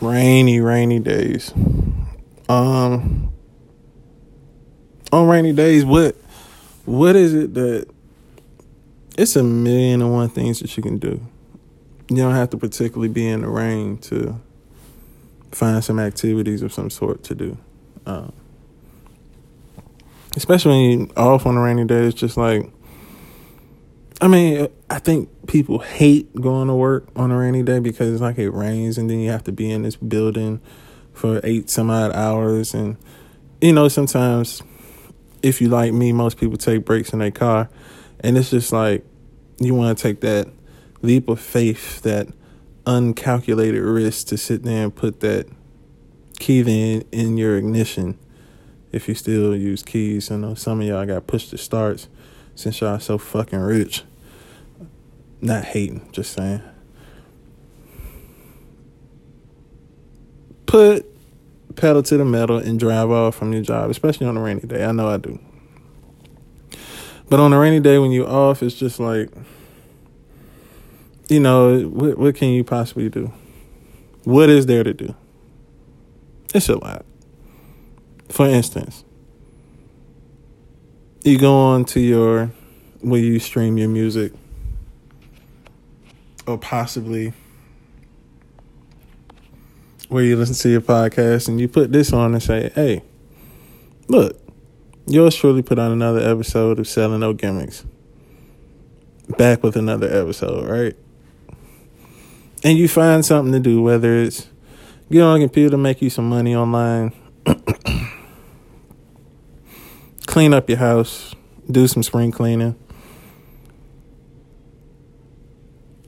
rainy, rainy days. Um, on rainy days, what what is it that it's a million and one things that you can do. You don't have to particularly be in the rain to find some activities of some sort to do. Um, especially off on a rainy day, it's just like, I mean, I think people hate going to work on a rainy day because it's like it rains and then you have to be in this building for eight some odd hours. And, you know, sometimes if you like me, most people take breaks in their car. And it's just like, you want to take that leap of faith, that uncalculated risk to sit there and put that key in in your ignition if you still use keys. I know some of y'all got push to starts since y'all so fucking rich. Not hating, just saying. Put pedal to the metal and drive off from your job, especially on a rainy day. I know I do. But on a rainy day when you off, it's just like, you know, what what can you possibly do? What is there to do? It's a lot. For instance, you go on to your where you stream your music or possibly where you listen to your podcast and you put this on and say, hey, look, yours truly put on another episode of Selling No Gimmicks. Back with another episode, right? And you find something to do, whether it's get on a computer, make you some money online, clean up your house, do some spring cleaning,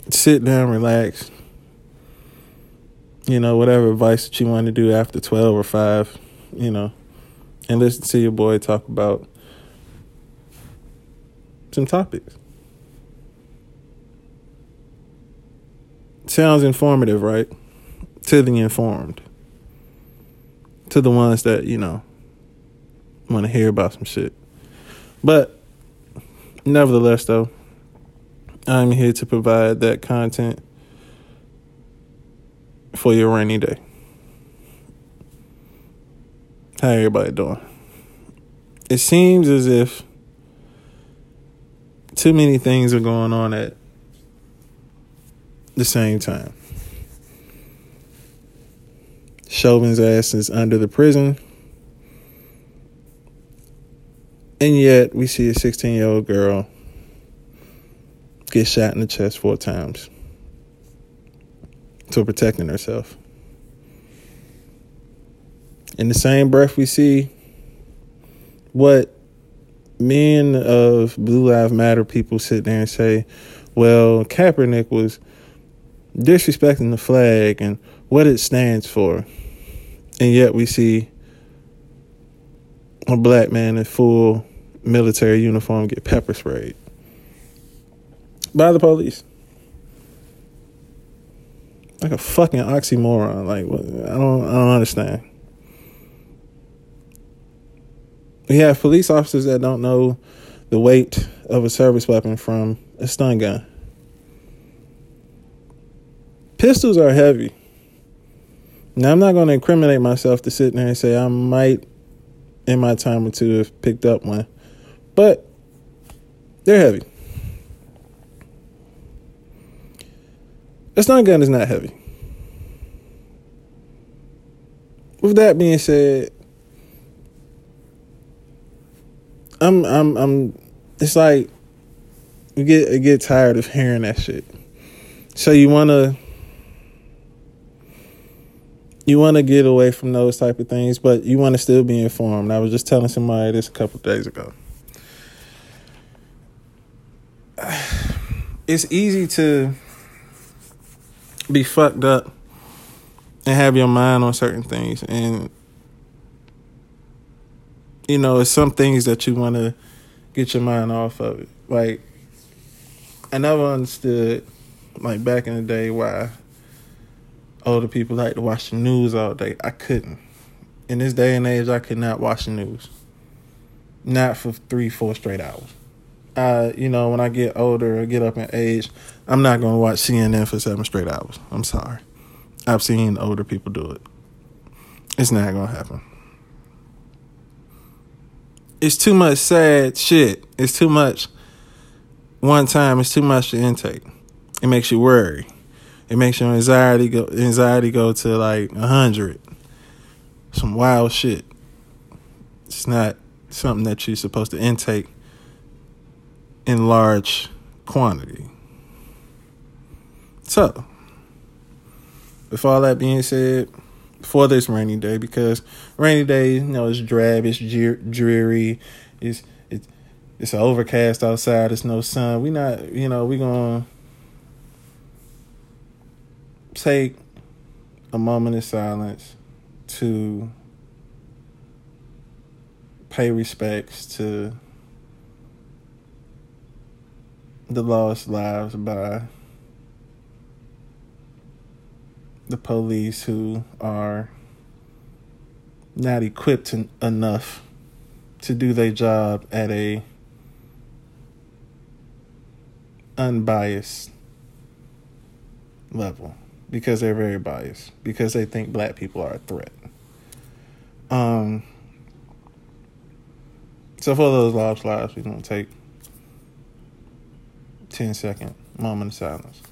sit down, relax. You know, whatever advice that you want to do after 12 or 5, you know, and listen to your boy talk about some topics. Sounds informative, right? To the informed. To the ones that, you know, want to hear about some shit. But nevertheless, though, I'm here to provide that content for your rainy day. How everybody doing? It seems as if too many things are going on at the same time. Chauvin's ass is under the prison. And yet we see a 16 year old girl get shot in the chest four times to protecting herself. In the same breath, we see what men of Blue Lives Matter people sit there and say, well, Kaepernick was disrespecting the flag and what it stands for. And yet we see a black man in full military uniform get pepper sprayed by the police. Like a fucking oxymoron. Like what, I don't I don't understand. We have police officers that don't know the weight of a service weapon from a stun gun. Pistols are heavy. Now, I'm not going to incriminate myself to sit there and say I might, in my time or two, have picked up one, but they're heavy. A stun gun is not heavy. With that being said, I'm I'm I'm it's like you get you get tired of hearing that shit. So you wanna you wanna get away from those type of things, but you wanna still be informed. I was just telling somebody this a couple days ago. It's easy to be fucked up and have your mind on certain things and you know it's some things that you want to get your mind off of like i never understood like back in the day why older people like to watch the news all day. I couldn't. In this day and age i could not watch the news. Not for three four straight hours I, you know, when I get older or get up in age, I'm not going to watch CNN for seven straight hours. I'm sorry. I've seen older people do it. It's not gonna happen. It's too much sad shit. It's too much one time. It's too much to intake. It makes you worry. It makes your anxiety go anxiety go to like a hundred. Some wild shit. It's not something that you're supposed to intake in large quantity. So, with all that being said, for this rainy day, because rainy day, you know, it's drab, it's dreary, it's it's it's overcast outside, it's no sun. We not, you know, we gonna take a moment of silence to pay respects to the lost lives by the police who are not equipped enough to do their job at a unbiased level because they're very biased because they think black people are a threat. Um so for those lost lives, we're gonna take 10 second moment of silence.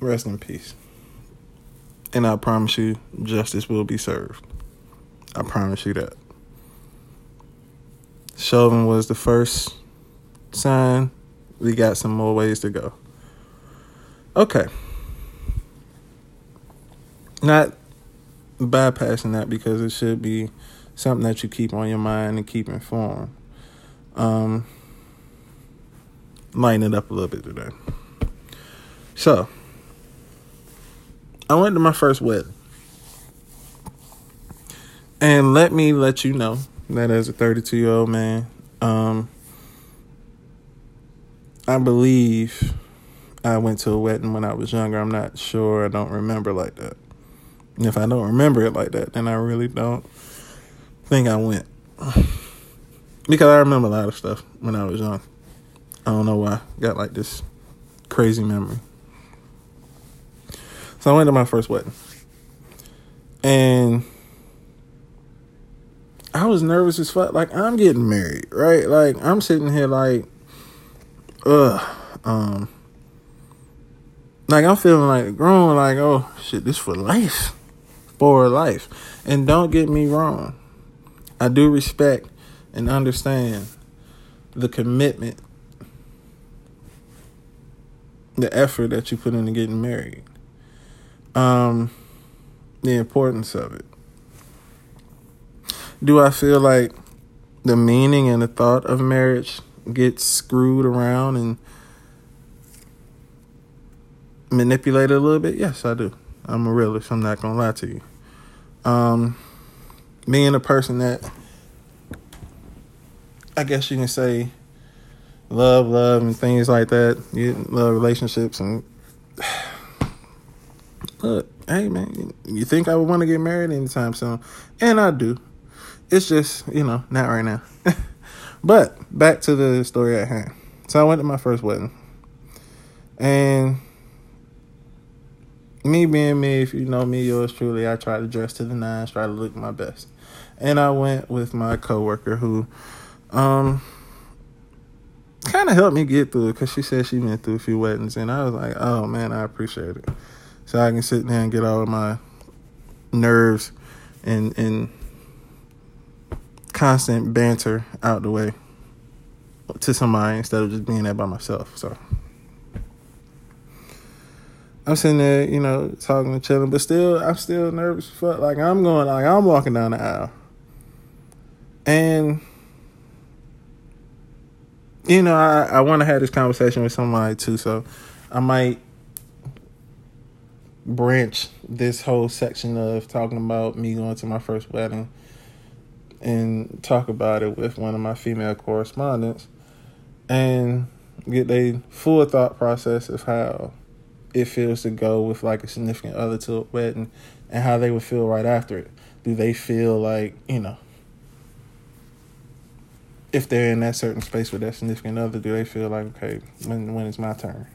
Rest in peace. And I promise you, justice will be served. I promise you that. Chauvin was the first sign. We got some more ways to go. Okay. Not bypassing that because it should be something that you keep on your mind and keep informed. Um, lighten it up a little bit today. So, I went to my first wedding. And let me let you know that as a 32 year old man, um, I believe I went to a wedding when I was younger. I'm not sure. I don't remember like that. And if I don't remember it like that, then I really don't think I went. Because I remember a lot of stuff when I was young. I don't know why. Got like this crazy memory. So I went to my first wedding. And I was nervous as fuck. Like I'm getting married, right? Like I'm sitting here like, ugh, um, like I'm feeling like grown. Like oh shit, this for life, for life. And don't get me wrong, I do respect and understand the commitment, the effort that you put into getting married um, the importance of it. Do I feel like the meaning and the thought of marriage gets screwed around and manipulated a little bit? Yes, I do. I'm a realist. I'm not gonna lie to you. Um, being a person that I guess you can say love, love, and things like that. You love relationships and look, hey man, you think I would want to get married anytime soon? And I do. It's just, you know, not right now. but back to the story at hand. So I went to my first wedding. And me being me, if you know me, yours truly, I try to dress to the nines, try to look my best. And I went with my coworker who um kind of helped me get through it because she said she went through a few weddings. And I was like, oh man, I appreciate it so I can sit there and get all of my nerves and and constant banter out the way to somebody instead of just being there by myself. So I'm sitting there, you know, talking and chilling, but still, I'm still nervous. Fuck, like I'm going, like I'm walking down the aisle, and you know, I I want to have this conversation with somebody too, so I might branch this whole section of talking about me going to my first wedding and talk about it with one of my female correspondents and get a full thought process of how it feels to go with like a significant other to a wedding and how they would feel right after it. Do they feel like, you know, if they're in that certain space with that significant other, do they feel like, okay, when when it's my turn?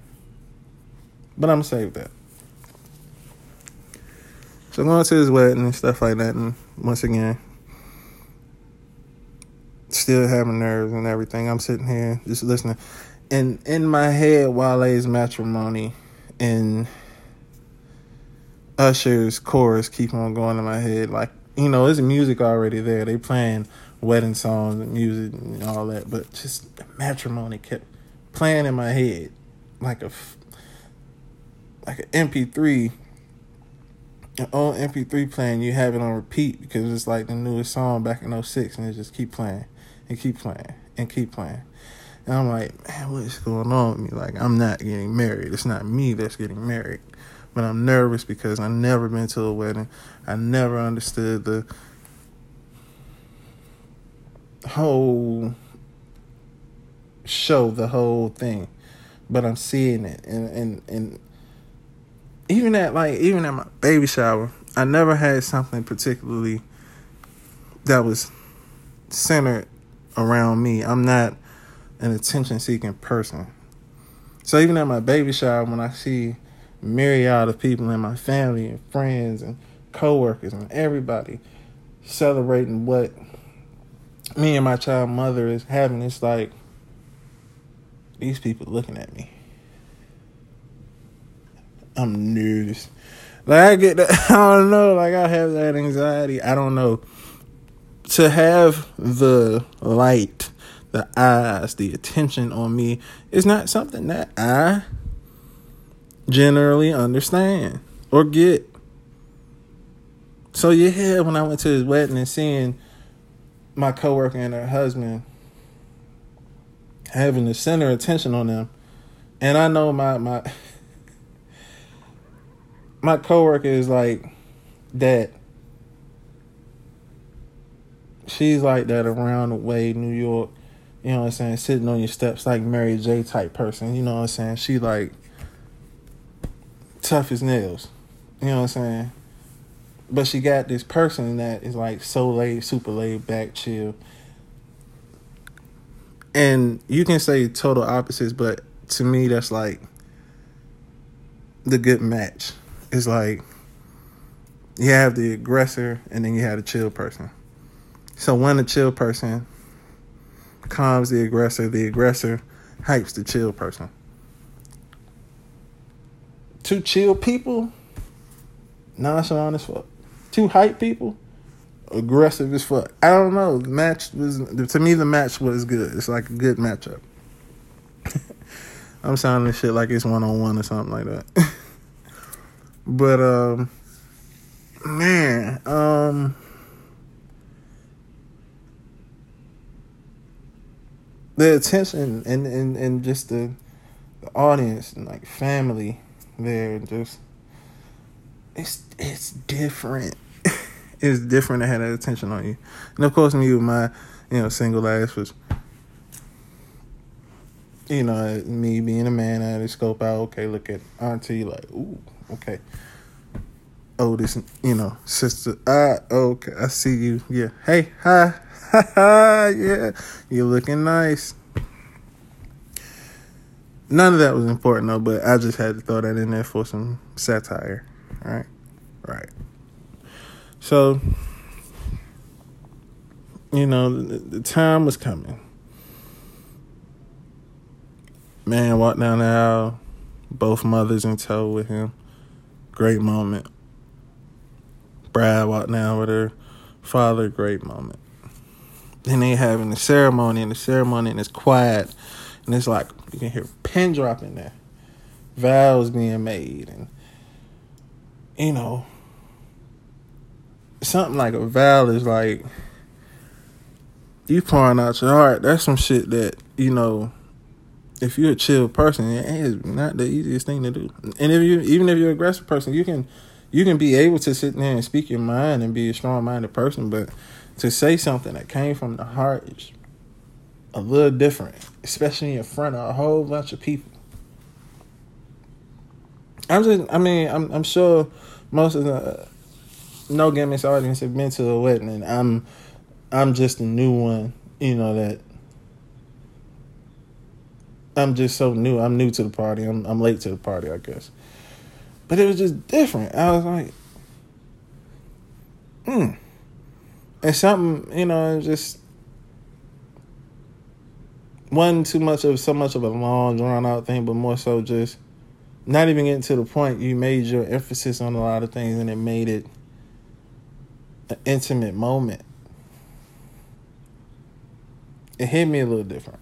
But I'm gonna save that. So going to his wedding and stuff like that, and once again, still having nerves and everything. I'm sitting here just listening, and in my head, Wale's matrimony and Usher's chorus keep on going in my head. Like you know, there's music already there. They playing wedding songs and music and all that, but just matrimony kept playing in my head like a like an MP3 an old MP3 playing, you have it on repeat because it's like the newest song back in 06 and it just keep playing and keep playing and keep playing. And I'm like, man, what is going on with me? Like, I'm not getting married. It's not me that's getting married. But I'm nervous because I've never been to a wedding. I never understood the whole show, the whole thing. But I'm seeing it and and and even at like even at my baby shower, I never had something particularly that was centered around me. I'm not an attention seeking person. So even at my baby shower, when I see myriad of people in my family and friends and coworkers and everybody celebrating what me and my child mother is having, it's like these people looking at me. I'm nervous. Like I get that I don't know, like I have that anxiety. I don't know. To have the light, the eyes, the attention on me is not something that I generally understand or get. So yeah, when I went to his wedding and seeing my coworker and her husband having the center attention on them, and I know my my my coworker is like that. She's like that around the way, New York. You know what I'm saying? Sitting on your steps, like Mary J type person. You know what I'm saying? She like tough as nails. You know what I'm saying? But she got this person that is like so laid, super laid back, chill. And you can say total opposites, but to me, that's like the good match it's like you have the aggressor and then you have the chill person. So when the chill person calms the aggressor, the aggressor hypes the chill person. Two chill people, nonchalant as fuck. Two hype people, aggressive as fuck. I don't know. The match was to me the match was good. It's like a good matchup. I'm sounding shit like it's one on one or something like that. But um man, um the attention and and and just the the audience and like family there just it's it's different. it's different to have that attention on you. And of course me with my, you know, single ass was you know, me being a man, I had to scope out, okay, look at auntie, like, ooh, okay. oh this you know, sister. Ah, okay, I see you. Yeah. Hey, hi. yeah. You're looking nice. None of that was important though, but I just had to throw that in there for some satire. All right. Right. So, you know, the, the time was coming. Man walked down the aisle, both mothers in tow with him. Great moment. Brad walked down with her father. Great moment. Then they having the ceremony, and the ceremony and it's quiet, and it's like you can hear pin dropping there, vows being made, and you know something like a vow is like you pouring out your heart. That's some shit that you know if you're a chill person, it is not the easiest thing to do. And if you even if you're an aggressive person, you can you can be able to sit there and speak your mind and be a strong minded person, but to say something that came from the heart is a little different, especially in front of a whole bunch of people. I'm just I mean, I'm I'm sure most of the no gimmicks audience have been to a wedding, and I'm I'm just a new one. You know that I'm just so new. I'm new to the party. I'm I'm late to the party, I guess. But it was just different. I was like, hmm. And something, you know, just wasn't too much of so much of a long drawn out thing, but more so just not even getting to the point. You made your emphasis on a lot of things, and it made it an intimate moment. It hit me a little different,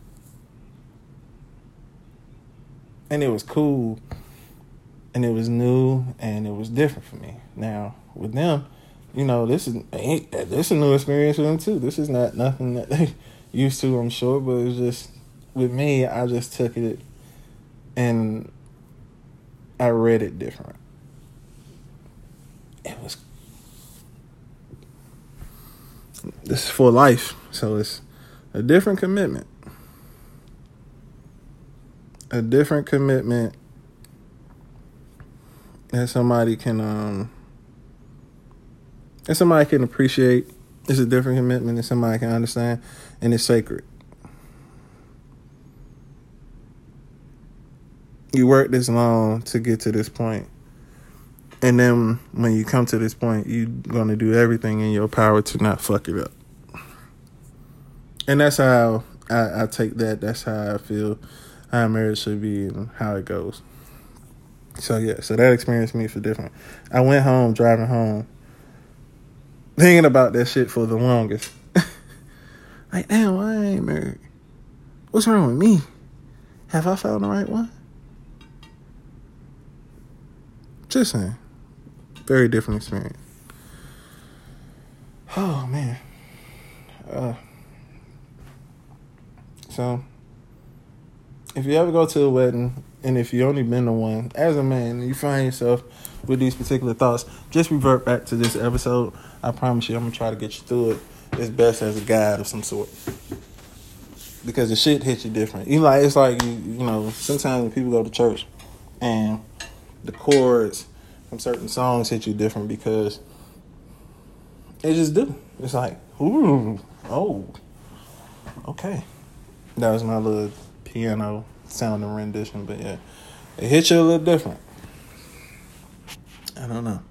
and it was cool, and it was new, and it was different for me. Now with them, you know, this is this is a new experience for them too. This is not nothing that they used to, I'm sure, but it's just with me, I just took it and I read it different. It was this is for life, so it's a different commitment. A different commitment that somebody can um that somebody can appreciate. It's a different commitment that somebody can understand and it's sacred. you work this long to get to this. And then when you come to this point, you're to do everything in your power to not fuck it up. And that's how I, I take that. That's how I feel how marriage should be and how it goes. So, yeah, so that experience me for different. I went home, driving home, thinking about that shit for the longest. like, damn, I ain't married? What's wrong with me? Have I found the right one? Just saying. Very different experience. Oh man. Uh, so if you ever go to a wedding and if you only been to one, as a man, you find yourself with these particular thoughts, just revert back to this episode. I promise you I'm gonna try to get you through it as best as a guide of some sort. Because the shit hits you different. You like it's like you you know, sometimes when people go to church and the chords from certain songs hit you different because they just do. It's like, ooh, oh, okay. That was my little piano sounding rendition, but yeah, it hit you a little different. I don't know.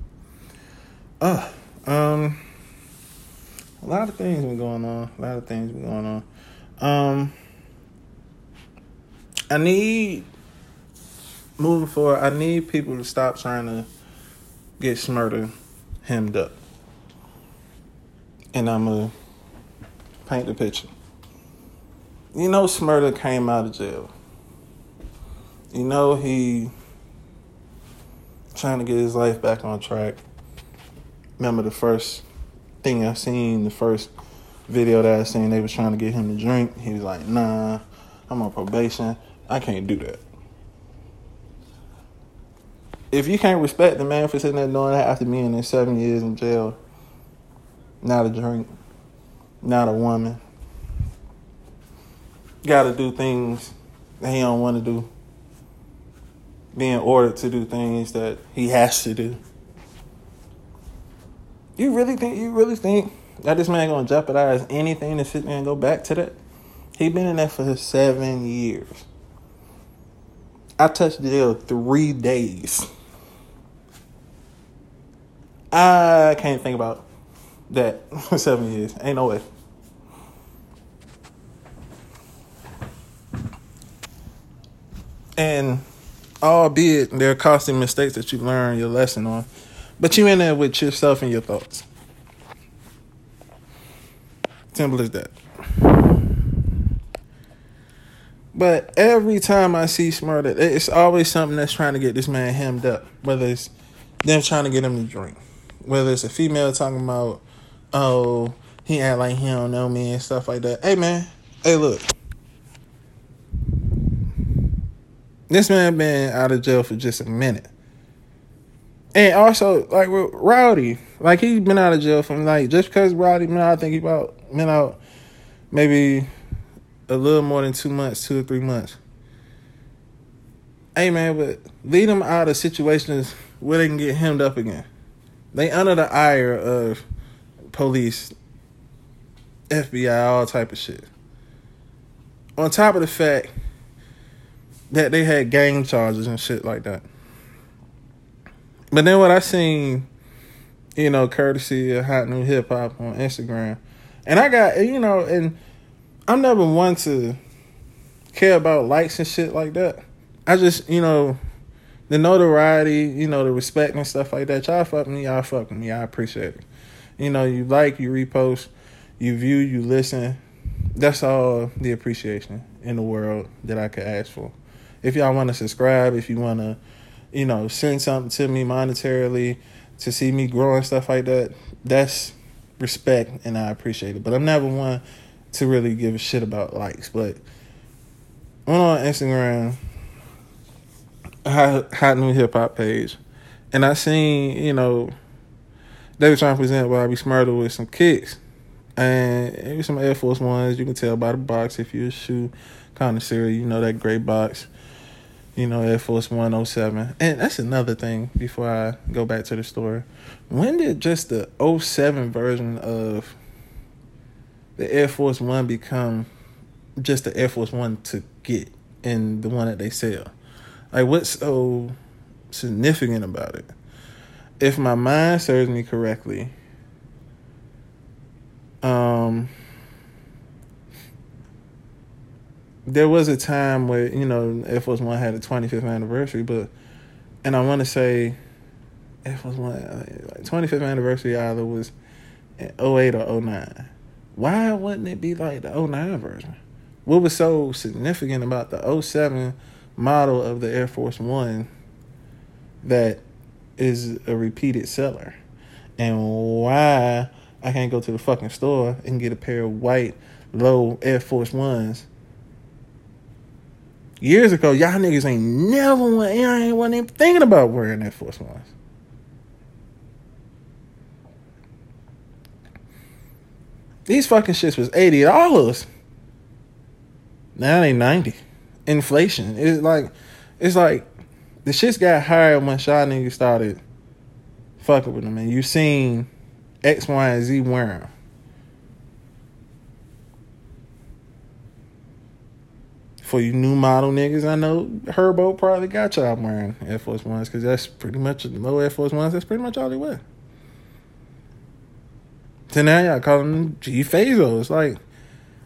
Uh, um, a lot of things been going on. A lot of things been going on. Um, I need moving forward, I need people to stop trying to get Shmurda hemmed up. And I'm to paint the picture. You know, Shmurda came out of jail. You know, he trying to get his life back on track. Remember the first thing I seen, the first video that I seen, they was trying to get him to drink. He was like, nah, I'm on probation. I can't do that if you can't respect the man for sitting there doing that after being in seven years in jail, not a drink, not a woman, got to do things that he don't want to do, being ordered to do things that he has to do. You really think you really think that this man gonna jeopardize anything to sit there and go back to that? He been in there for seven years. I touched jail three days. I can't think about that for seven years. Ain't no way. And albeit there are costly mistakes that you learn your lesson on, but you in there with yourself and your thoughts. Simple as that. But every time I see Shmurda, it's always something that's trying to get this man hemmed up. Whether it's them trying to get him to drink, whether it's a female talking about, oh, he act like he don't know me and stuff like that. Hey man, hey look. This man been out of jail for just a minute. And also, like with Rowdy, like he's been out of jail from like just because Rowdy been out, I think he about been out maybe a little more than two months, two or three months. Hey man, but lead them out of situations where they can get hemmed up again. They under the ire of police, FBI, all type of shit. On top of the fact that they had gang charges and shit like that. But then what I seen, you know, courtesy of Hot New Hip Hop on Instagram, and I got you know, and I'm never one to care about likes and shit like that. I just you know, the notoriety, you know, the respect and stuff like that. Y'all fuck me, y'all fuck me. I appreciate it. You know, you like, you repost, you view, you listen. That's all the appreciation in the world that I could ask for. If y'all want to subscribe, if you want to you know, send something to me monetarily to see me grow and stuff like that, that's respect and I appreciate it. But I'm never one to really give a shit about likes. But went on Instagram, hot, new hip hop page, and I seen, you know, they were trying to present Bobby Shmurda with some kicks. And was some Air Force Ones. You can tell by the box if you're a shoe connoisseur, you know that gray box you know, Air Force 107. And that's another thing before I go back to the story. When did just the 07 version of the Air Force One become just the Air Force One to get and the one that they sell? Like, what's so significant about it? If my mind serves me correctly, um, there was a time where you know Air Force One had a 25th anniversary, but and I want to say Air Force One uh, like 25th anniversary either was 08 or 09. Why wouldn't it be like the 09 version? What was so significant about the 07 model of the Air Force One that is a repeated seller? And why I can't go to the fucking store and get a pair of white low Air Force Ones Years ago, y'all niggas ain't never went, y'all ain't wasn't even thinking about wearing Air Force Ones. These fucking shits was eighty dollars. Now they ninety. Inflation. It's like it's like the shits got higher when y'all niggas started fucking with them and you seen X, Y, and Z wearing them. For you new model niggas, I know Herbo probably got y'all wearing Air Force Ones because that's pretty much low Air Force Ones. That's pretty much all they wear. So now y'all call them G Fazos. Like,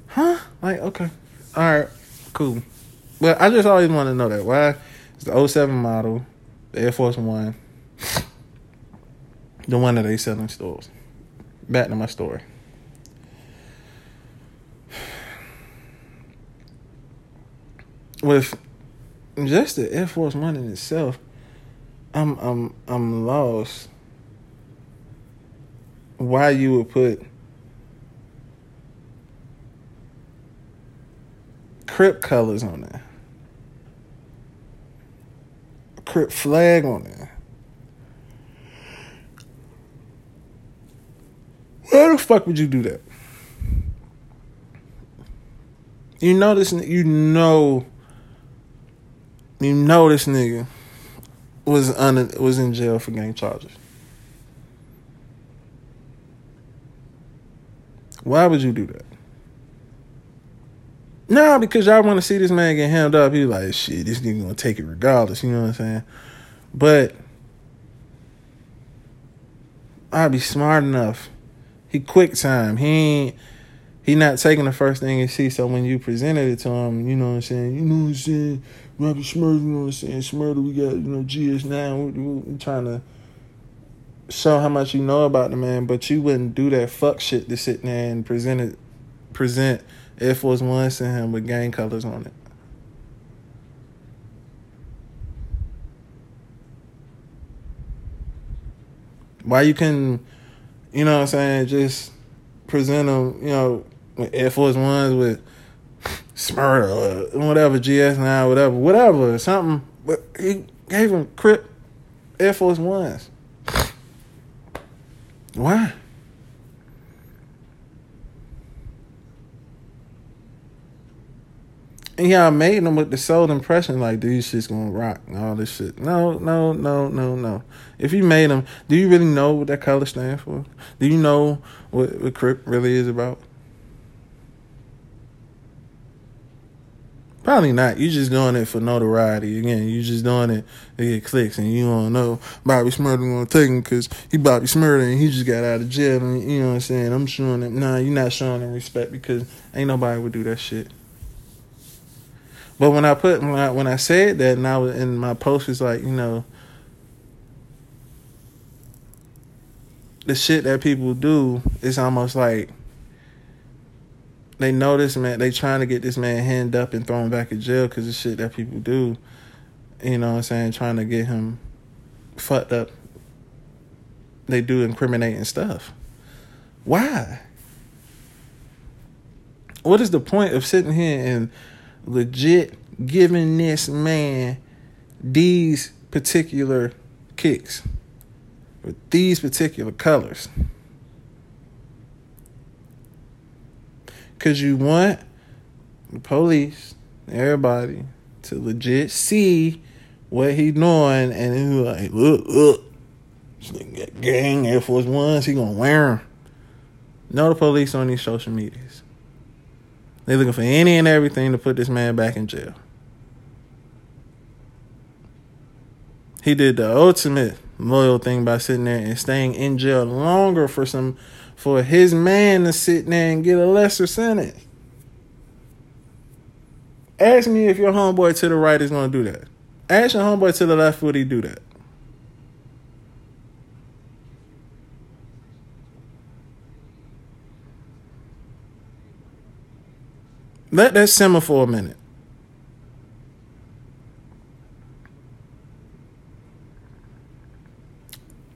huh? Like, okay. All right, cool. But I just always want to know that. Why? It's the 07 model, the Air Force One, the one that they sell in stores. Back to my story. With just the Air Force One in itself, I'm I'm I'm lost. Why you would put Crip colors on there? Crip flag on there. Why the fuck would you do that? You know this. You know you know this nigga was un- was in jail for gang charges. Why would you do that? Nah, because y'all want to see this man get hemmed up. He like, shit, this nigga gonna take it regardless. You know what I'm saying? But I'd be smart enough. He quick time. He ain't he not taking the first thing he see. So when you presented it to him, you know what I'm saying? You know what I'm saying? Bobby Shmurda, you know what I'm saying? Shmurda, we got, you know, GS9. We, we, we trying to show how much you know about the man, but you wouldn't do that fuck shit to sit there and present it, present Air Force Ones to him with gang colors on it. Why you can, you know what I'm saying, just present them, you know, with Air Force Ones with Shmurda or uh, whatever, GS9, whatever, whatever, something. But he gave him Crip Air Force Ones. Why? And y'all made them with the sold impression like these shit's gonna rock and all this shit. No, no, no, no, no. If you made them, do you really know what that color stands for? Do you know what, what Crip really is about? Probably not. You just doing it for notoriety. Again, you just doing it to get clicks, and you don't know Bobby Shmurda gonna take him because he Bobby Shmurda and he just got out of jail. And you know what I'm saying? I'm showing it. Nah, you're not showing them respect because ain't nobody would do that shit. But when I put when I when I said that, and I was in my post was like, you know, the shit that people do is almost like they know this man. They trying to get this man hand up and thrown back in jail because the shit that people do. You know what I'm saying? Trying to get him fucked up. They do incriminating stuff. Why? What is the point of sitting here and legit giving this man these particular kicks with these particular colors? Because you want the police, everybody, to legit see what he doing and he like, look, look. Gang Air Force Ones, he gonna wear them. Know the police on these social medias. They looking for any and everything to put this man back in jail. He did the ultimate loyal thing by sitting there and staying in jail longer for some for his man to sit there and get a lesser sentence. Ask me if your homeboy to the right is going to do that. Ask your homeboy to the left, would he do that? Let that simmer for a minute.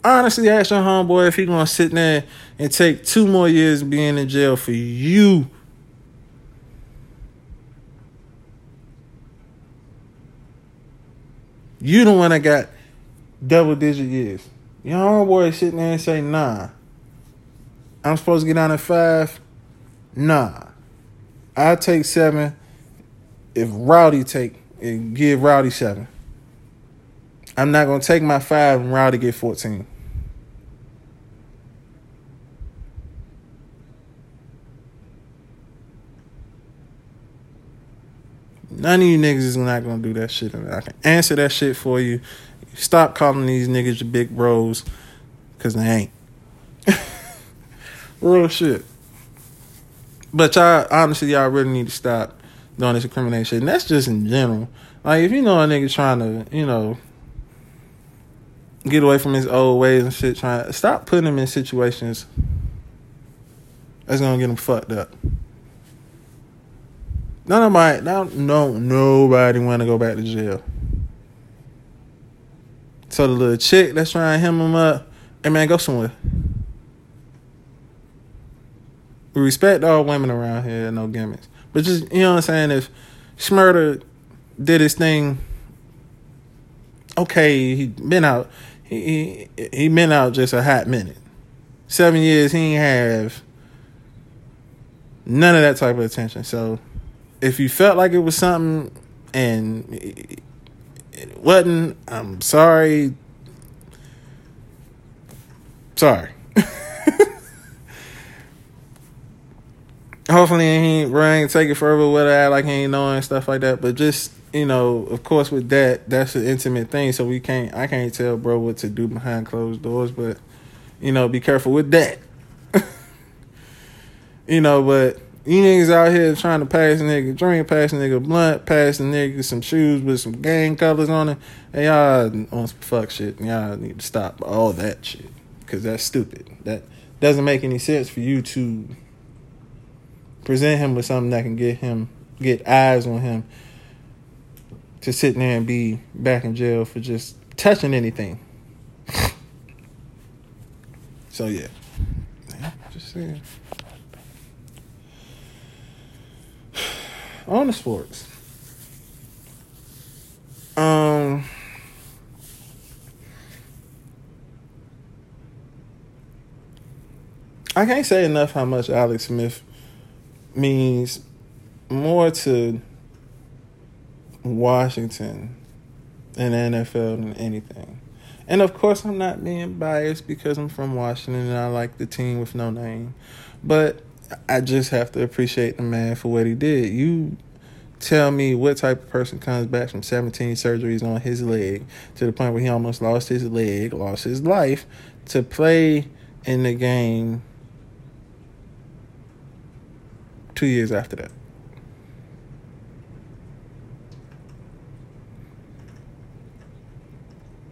honestly ask your homeboy if he gonna sit there and take two more years being in jail for you. You the one that got double digit years. Your homeboy sitting there and say, nah. I'm supposed to get down at five. Nah. I take seven if Rowdy take and give Rowdy seven. I'm not gonna take my five and Rowdy get fourteen. None of you niggas is not gonna do that shit. I can answer that shit for you. Stop calling these niggas your big bros, cause they ain't. Real shit. But y'all, honestly, y'all really need to stop doing this incrimination. And that's just in general. Like, if you know a nigga trying to, you know, get away from his old ways and shit, trying stop putting him in situations that's gonna get him fucked up. None of my no no nobody want to go back to jail. So the little chick that's trying to hem him up, hey man, go somewhere. We respect all women around here, no gimmicks. But just you know what I'm saying, if Shmurda did his thing, okay, he been out he he he been out just a hot minute. Seven years he ain't have none of that type of attention. So if you felt like it was something and it wasn't, I'm sorry. Sorry. Hopefully he ain't Ryan take it further with that like he ain't knowing stuff like that. But just you know, of course with that, that's an intimate thing. So we can't I can't tell bro what to do behind closed doors, but you know, be careful with that. you know, but you niggas out here trying to pass a nigga drink, pass a nigga blunt, pass a nigga some shoes with some gang colors on it. And y'all on some fuck shit. Y'all need to stop all that shit. Cause that's stupid. That doesn't make any sense for you to present him with something that can get him get eyes on him to sit there and be back in jail for just touching anything. so yeah. yeah just saying. On the sports. Um, I can't say enough how much Alex Smith means more to Washington and NFL than anything. And of course, I'm not being biased because I'm from Washington and I like the team with no name. But I just have to appreciate the man for what he did. You tell me what type of person comes back from 17 surgeries on his leg to the point where he almost lost his leg, lost his life to play in the game two years after that.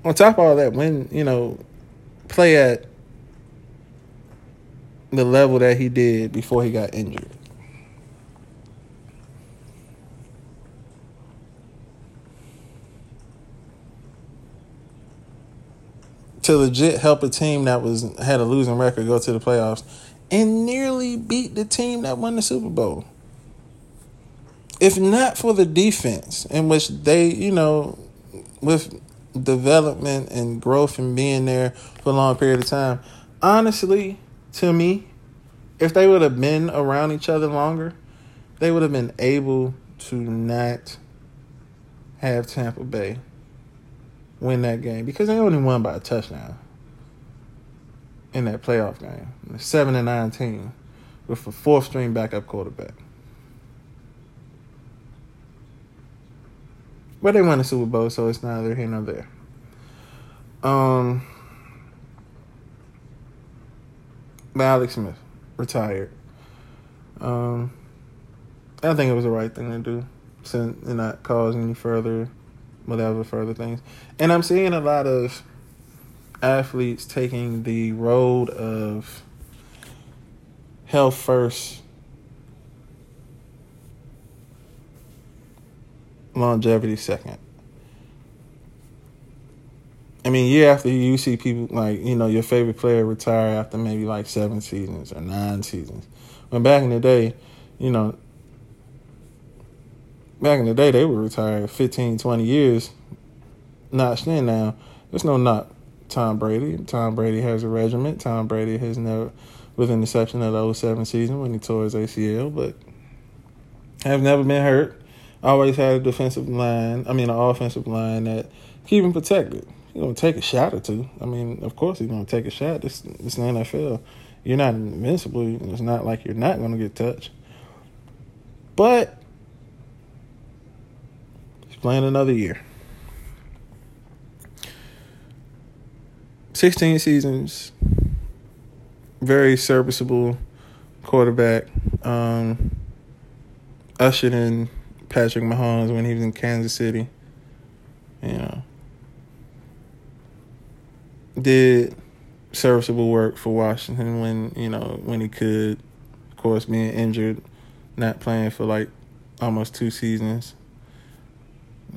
On top of all that, when, you know, play at the level that he did before he got injured. To legit help a team that was had a losing record go to the playoffs and nearly beat the team that won the Super Bowl. If not for the defense, in which they, you know, with development and growth and being there for a long period of time, honestly, to me, if they would have been around each other longer, they would have been able to not have Tampa Bay win that game because they only won by a touchdown in that playoff game. Seven and nine team with a fourth string backup quarterback. But they won the Super Bowl, so it's neither here nor there. Um Alex Smith retired. Um, I think it was the right thing to do, since and not cause any further, whatever further things. And I'm seeing a lot of athletes taking the road of health first, longevity second. I mean, year after year, you see people like you know your favorite player retire after maybe like seven seasons or nine seasons. When back in the day, you know, back in the day they would retire 15, 20 years. Not then now. There's no not Tom Brady. Tom Brady has a regiment. Tom Brady has never, with an exception of the 07 season when he tore his ACL, but have never been hurt. Always had a defensive line. I mean, an offensive line that keep him protected he's gonna take a shot or two. I mean, of course he's gonna take a shot. This this is the NFL. You're not invincible. It's not like you're not gonna get touched. But he's playing another year. 16 seasons, very serviceable quarterback. Um, ushered in Patrick Mahomes when he was in Kansas City. You know, did serviceable work for Washington when you know when he could. Of course, being injured, not playing for like almost two seasons.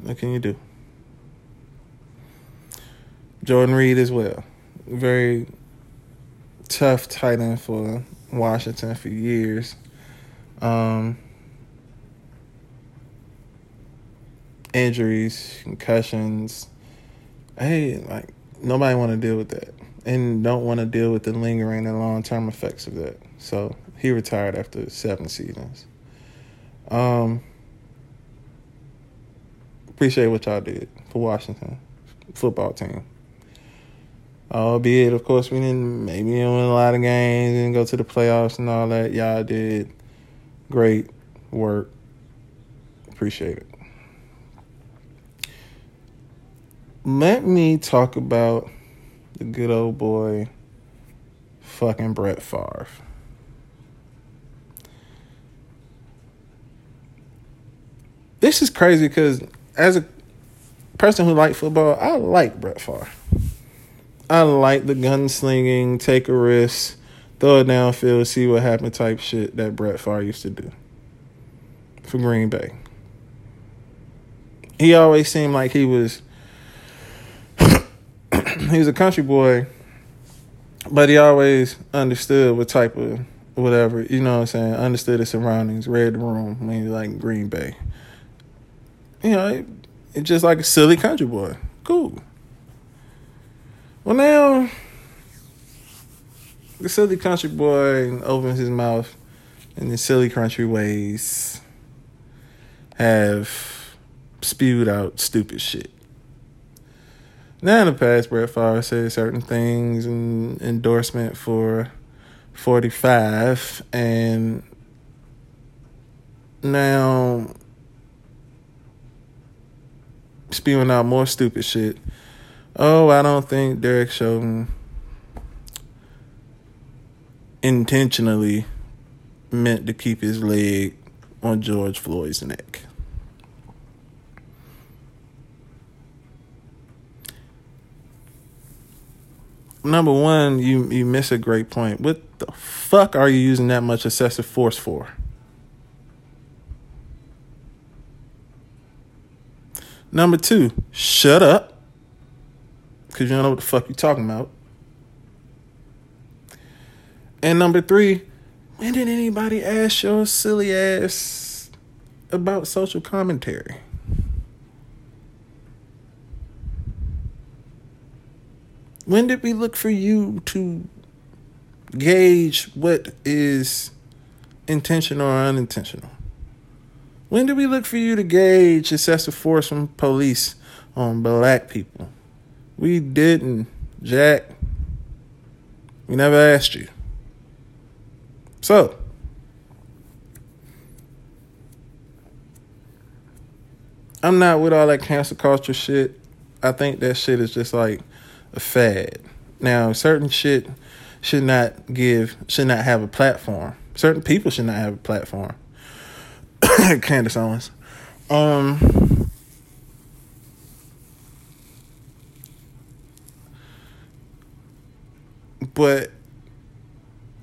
What can you do? Jordan Reed as well, very tough tight end for Washington for years. Um, injuries, concussions. Hey, like nobody want to deal with that and don't want to deal with the lingering and long term effects of that. So he retired after seven seasons. Um, appreciate what y'all did for Washington football team. Albeit, of course, we didn't maybe didn't win a lot of games and go to the playoffs and all that. Y'all did great work. Appreciate it. Let me talk about the good old boy, fucking Brett Favre. This is crazy because as a person who likes football, I like Brett Favre. I like the gunslinging, take a risk, throw it downfield, see what happened type shit that Brett Favre used to do for Green Bay. He always seemed like he was he was a country boy, but he always understood what type of whatever, you know what I'm saying, understood his surroundings, read the room when he like Green Bay. You know, it, it's just like a silly country boy. Cool. Well now the silly country boy opens his mouth in the silly country ways have spewed out stupid shit. Now in the past, Brett Favre said certain things and endorsement for 45, and now spewing out more stupid shit. Oh, I don't think Derek Chauvin intentionally meant to keep his leg on George Floyd's neck. Number one, you you miss a great point. What the fuck are you using that much excessive force for? Number two, shut up. Cause you don't know what the fuck you talking about. And number three, when did anybody ask your silly ass about social commentary? When did we look for you to gauge what is intentional or unintentional? When did we look for you to gauge excessive force from police on black people? We didn't, Jack. We never asked you. So, I'm not with all that cancel culture shit. I think that shit is just like a fad. Now, certain shit should not give, should not have a platform. Certain people should not have a platform. Candace Owens. Um, but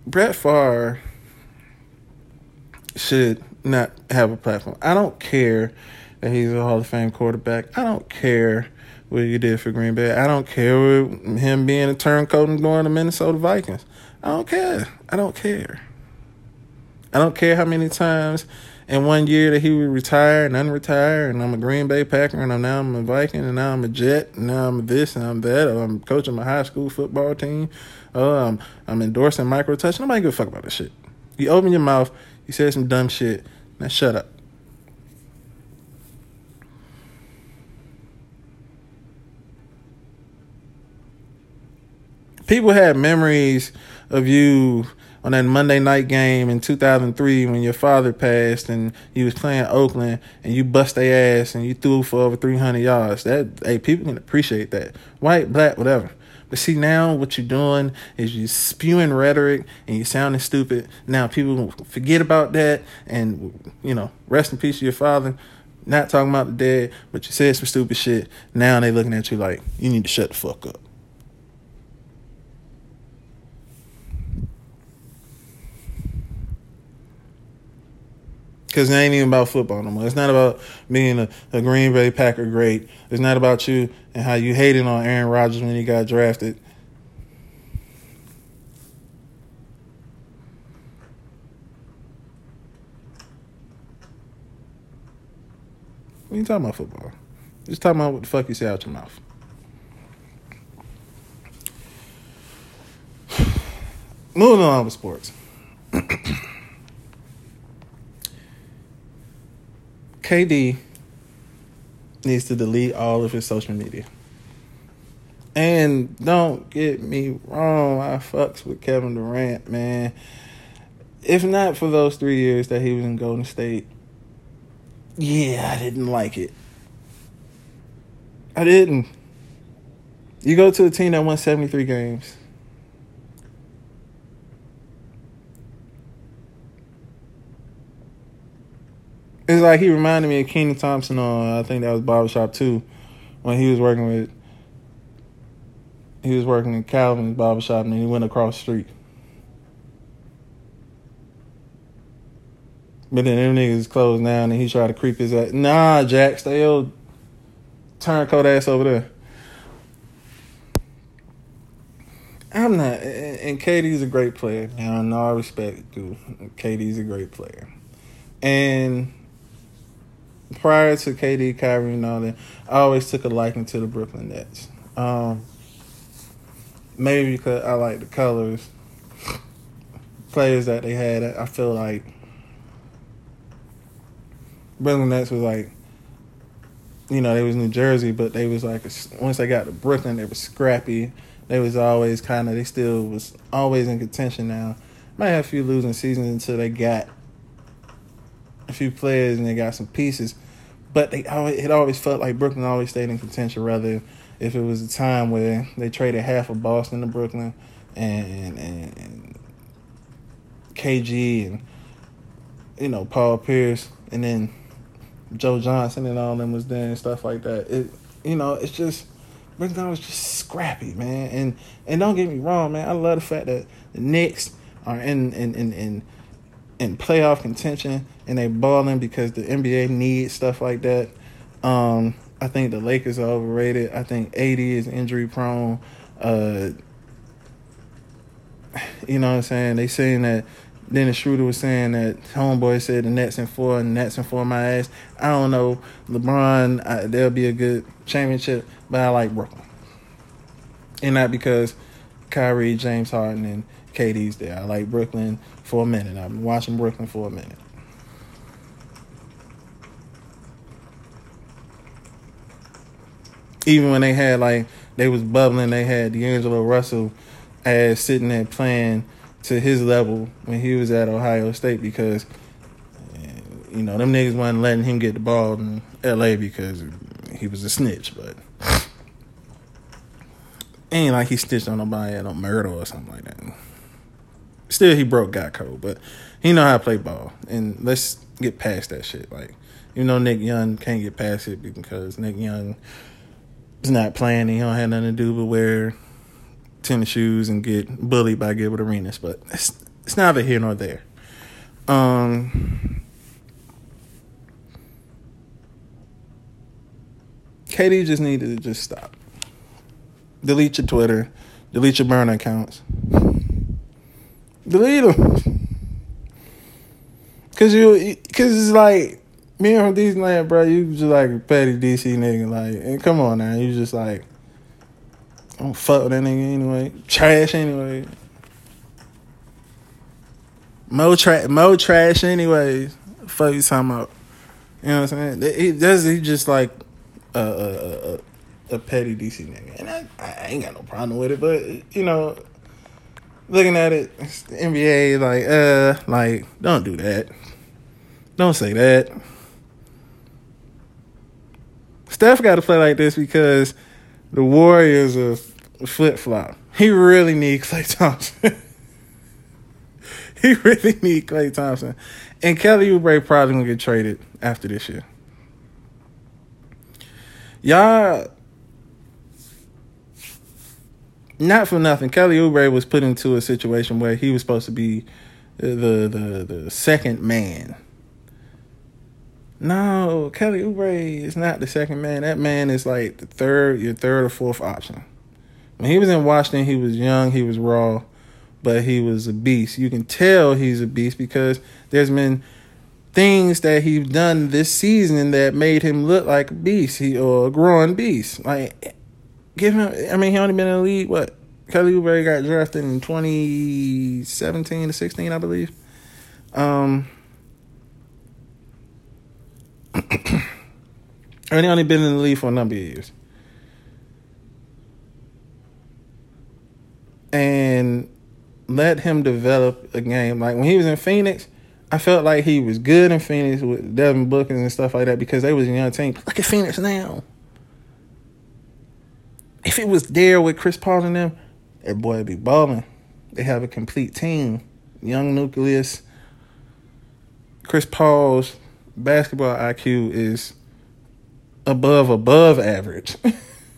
Brett Favre should not have a platform. I don't care that he's a Hall of Fame quarterback. I don't care what you did for Green Bay. I don't care with him being a turncoat and going to Minnesota Vikings. I don't care. I don't care. I don't care how many times in one year that he would retire and unretire, and I'm a Green Bay Packer, and I'm now I'm a Viking, and now I'm a Jet, and now I'm this and I'm that, or I'm coaching my high school football team, or I'm, endorsing microtouch. Nobody give a fuck about this shit. You open your mouth, you say some dumb shit, now shut up. People have memories of you on that Monday night game in 2003 when your father passed and you was playing Oakland and you bust their ass and you threw for over 300 yards. That hey, people can appreciate that. White, black, whatever. But see now what you're doing is you spewing rhetoric and you sounding stupid. Now people forget about that and you know, rest in peace to your father. Not talking about the dead, but you said some stupid shit. Now they looking at you like you need to shut the fuck up. Because it ain't even about football no more. It's not about being a, a, Green Bay Packer great. It's not about you and how you hated on Aaron Rodgers when he got drafted. What are you talking about football? Just talking about what the fuck you say out your mouth. Moving on with sports. KD needs to delete all of his social media. And don't get me wrong, I fucks with Kevin Durant, man. If not for those three years that he was in Golden State, yeah, I didn't like it. I didn't. You go to a team that won 73 games It's like he reminded me of Kenan Thompson on I think that was Barbershop too, when he was working with he was working in Calvin's barbershop and he went across the street. But then them niggas closed down and he tried to creep his ass. Nah, Jack, stay your turncoat ass over there. I'm not, and KD's a great player. Now, know I respect, dude, KD's a great player, and prior to KD, Kyrie, and all that, I always took a liking to the Brooklyn Nets. Um, maybe because I like the colors, players that they had. I feel like Brooklyn Nets was like you know, they was New Jersey, but they was like once they got to Brooklyn, they were scrappy. They was always kind of they still was always in contention. Now might have a few losing seasons until they got a few players and they got some pieces, but they always it always felt like Brooklyn always stayed in contention. Rather, if it was a time where they traded half of Boston to Brooklyn and and, and KG and you know Paul Pierce and then Joe Johnson and all them was there and stuff like that. It you know, it's just Brooklyn was just scrappy, man. And and don't get me wrong, man. I love the fact that the Knicks are in in in in, in playoff contention and they balling because the NBA needs stuff like that. Um, I think the Lakers are overrated. I think AD is injury prone. Uh, you know what I'm saying? They saying that Dennis Schroeder was saying that homeboy said the Nets in four and Nets in four my ass. I don't know. LeBron, I, there'll be a good championship, but I like Brooklyn. And not because Kyrie, James Harden, and KD's there. I like Brooklyn for a minute. I've been watching Brooklyn for a minute. Even when they had like they was bubbling, they had D'Angelo Russell as sitting there playing to his level when he was at Ohio State because you know them niggas wasn't letting him get the ball in L.A. because he was a snitch, but ain't like he stitched on nobody at a murder or something like that. Still, he broke God code, but he know how to play ball. And let's get past that shit. Like, you know, Nick Young can't get past it because Nick Young is not playing. He don't have nothing to do but wear tennis shoes and get bullied by Gilbert Arenas, but it's it's neither here nor there. Um, KD just needed to just stop. Delete your Twitter, delete your burner accounts, delete them. Cause you, cause it's like me and from DC land, bro. You just like a petty DC nigga, like, and come on now, you just like I don't fuck with that nigga anyway. Trash anyway. Mo trash, mo trash anyways. Fuck you talking about? You know what I'm saying? He does. He just like a a, a, a petty DC nigga, and I, I ain't got no problem with it. But you know, looking at it, the NBA like uh like don't do that. Don't say that. Steph got to play like this because the Warriors are flip flop. He really need Klay Thompson. he really need Klay Thompson. And Kelly Oubre probably gonna get traded after this year. Y'all not for nothing. Kelly Oubre was put into a situation where he was supposed to be uh, the the the second man no, Kelly Oubre is not the second man. That man is like the third, your third or fourth option. When he was in Washington, he was young, he was raw, but he was a beast. You can tell he's a beast because there's been things that he's done this season that made him look like a beast, he or a growing beast. Like give him I mean he only been in the league what? Kelly Oubre got drafted in twenty seventeen to sixteen, I believe. Um and he only been in the league for a number of years. And let him develop a game. Like when he was in Phoenix, I felt like he was good in Phoenix with Devin Booker and stuff like that because they was a young team. Look at Phoenix now. If it was there with Chris Paul and them, that boy would be balling. They have a complete team. Young nucleus. Chris Paul's basketball IQ is above above average.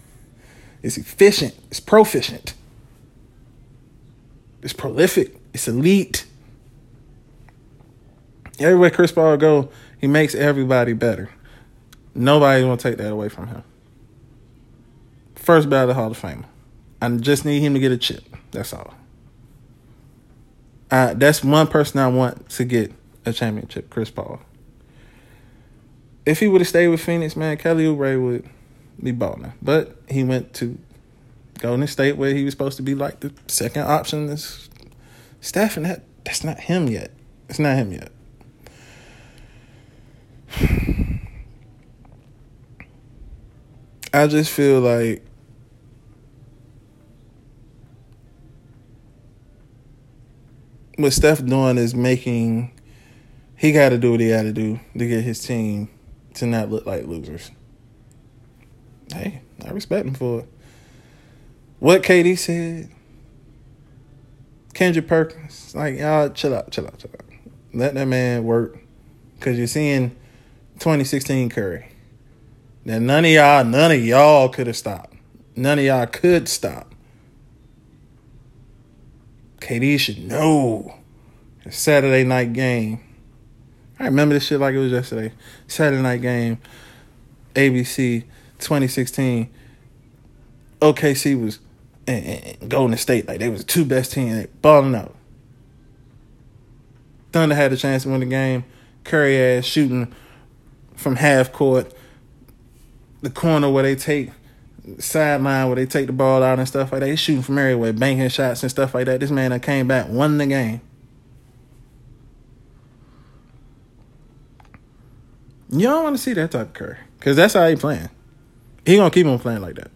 it's efficient. It's proficient. It's prolific. It's elite. Everywhere Chris Paul go, he makes everybody better. Nobody's gonna take that away from him. First ballot Hall of Famer. I just need him to get a chip. That's all. I, that's one person I want to get a championship, Chris Paul if he would have stayed with Phoenix, man, Kelly Oubre would be balling. But he went to Golden State where he was supposed to be like the second option. Is Steph, and that that's not him yet. It's not him yet. I just feel like what Steph doing is making he got to do what he got to do to get his team to not look like losers. Hey, I respect him for it. What KD said, Kendrick Perkins, like y'all chill out, chill out, chill out. Let that man work, cause you're seeing 2016 Curry. Now none of y'all, none of y'all could have stopped. None of y'all could stop. KD should know. Saturday night game. I remember this shit like it was yesterday. Saturday night game, ABC 2016. OKC was and Golden State like they was the two best teams. They balling out. Thunder had a chance to win the game. Curry ass shooting from half court, the corner where they take sideline where they take the ball out and stuff like that. He's shooting from everywhere, banking shots and stuff like that. This man that came back, won the game. You don't want to see that type of Curry because that's how he playing. He gonna keep on playing like that.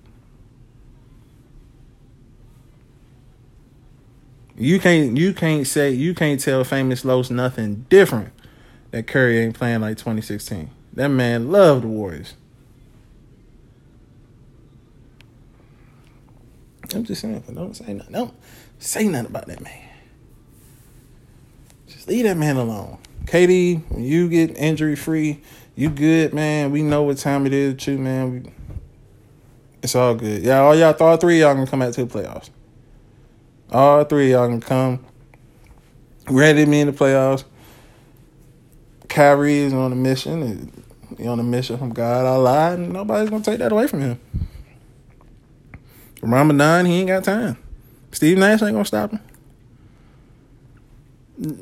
You can't you can't say you can't tell famous Los nothing different that Curry ain't playing like 2016. That man loved the Warriors. I'm just saying, don't say nothing. Don't say nothing about that man. Just leave that man alone. KD, when you get injury free, you good, man. We know what time it is, too, man. We, it's all good. Yeah, all y'all, all three y'all gonna come back to the playoffs. All three y'all can come ready me in the playoffs. Kyrie is on a mission. He on a mission from God Allah, and nobody's gonna take that away from him. Ramadan, he ain't got time. Steve Nash ain't gonna stop him.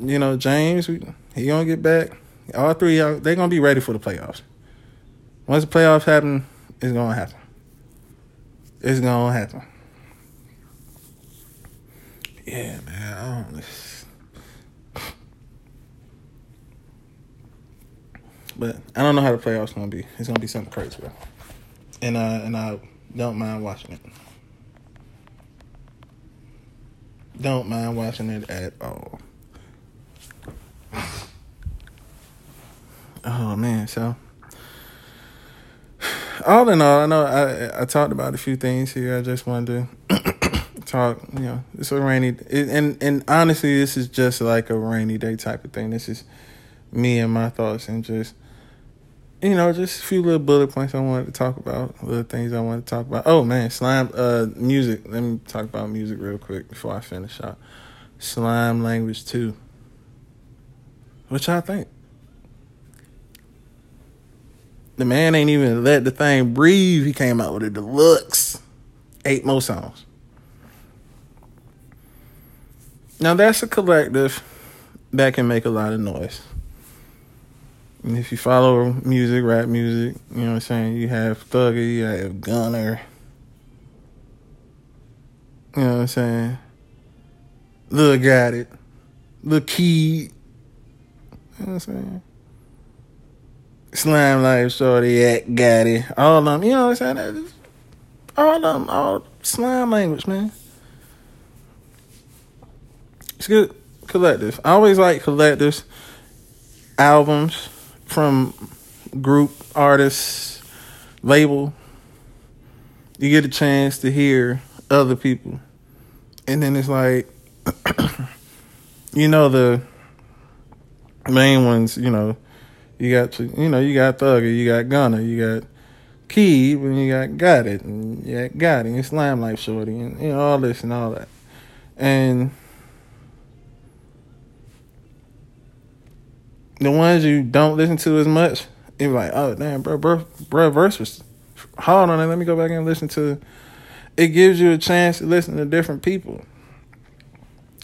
You know, James, he gonna get back. All three, y'all, they gonna be ready for the playoffs. Once the playoffs happen, it's gonna happen. It's gonna happen. Yeah, man. I don't. But I don't know how the playoffs gonna be. It's gonna be something crazy, bro. And uh, and I don't mind watching it. Don't mind watching it at all. Oh man, so all in all, I know I I talked about a few things here. I just wanted to talk. You know, it's a rainy, it, and and honestly, this is just like a rainy day type of thing. This is me and my thoughts, and just you know, just a few little bullet points I wanted to talk about, little things I wanted to talk about. Oh man, slime, uh, music. Let me talk about music real quick before I finish out. Slime language two. What y'all think? The man ain't even let the thing breathe. He came out with a deluxe. Eight more songs. Now that's a collective that can make a lot of noise. If you follow music, rap music, you know what I'm saying? You have Thugger, you have Gunna. You know what I'm saying? Lil Gotit. Lil Keed. You know what I'm saying? Slime Life Shorty at got it. All of them, you know what I'm saying? All of them, all slime language, man. It's good. Collective. I always like collectives, albums from group, artists, label. You get a chance to hear other people. And then it's like, you know, the main ones, you know, you got you know, you got Thugger, you got Gunna, you got Key, and you got Got It, and you got Got It, and Slime Life Shorty, and you know all this and all that, and the ones you don't listen to as much, you're like, oh damn, bro, bro, bro, verse was hard on. Let me go back and listen to. It gives you a chance to listen to different people.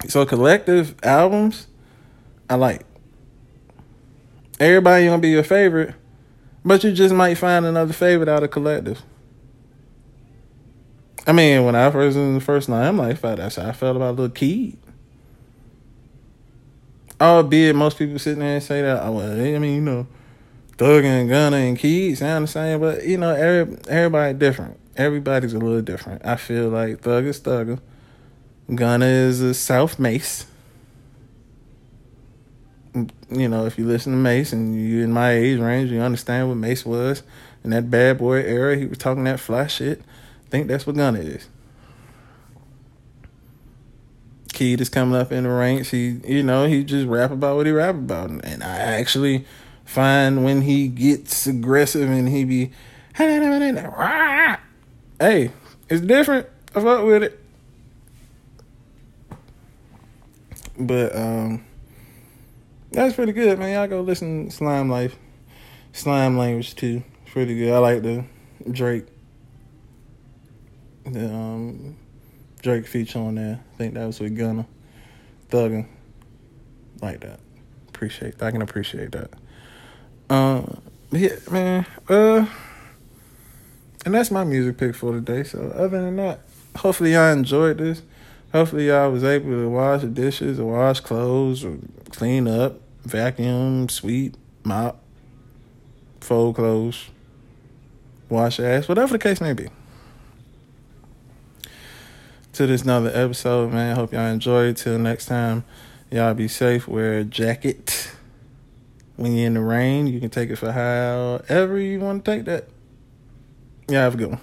So collective albums, I like. Everybody gonna be your favorite, but you just might find another favorite out of collective. I mean, when I first in the first night, I'm like, that's how I felt about Little Keed. Albeit most people sitting there and say that, oh, well, I mean, you know, Thug and Gunna and Keed sound the same, but you know, every, everybody different. Everybody's a little different. I feel like Thug is Thugger. Gunna is a South Mase. Mm, you know, if you listen to Mase and you in my age range, you understand what Mase was in that bad boy era. He was talking that fly shit. I think that's what Gunna is. Keed is coming up in the ranks. He, you know, he just rap about what he rap about, and I actually find when he gets aggressive and he be, hey, it's different. I fuck with it. But um, that's pretty good, man. Y'all go listen Slime Life, Slime Language too. It's Pretty good. I like the Drake, the um Drake feature on there. I think that was with Gunna, Thuggin, like that. Appreciate. That. I can appreciate that. Um, yeah, man. Uh, and that's my music pick for today. So other than that, hopefully y'all enjoyed this. Hopefully y'all was able to wash the dishes or wash clothes or clean up, vacuum, sweep, mop, fold clothes, wash ass, whatever the case may be. To this another episode, man. Hope y'all enjoy. Till next time, y'all be safe. Wear a jacket. When you're in the rain, you can take it for however you want to take that. Yeah, have a good one.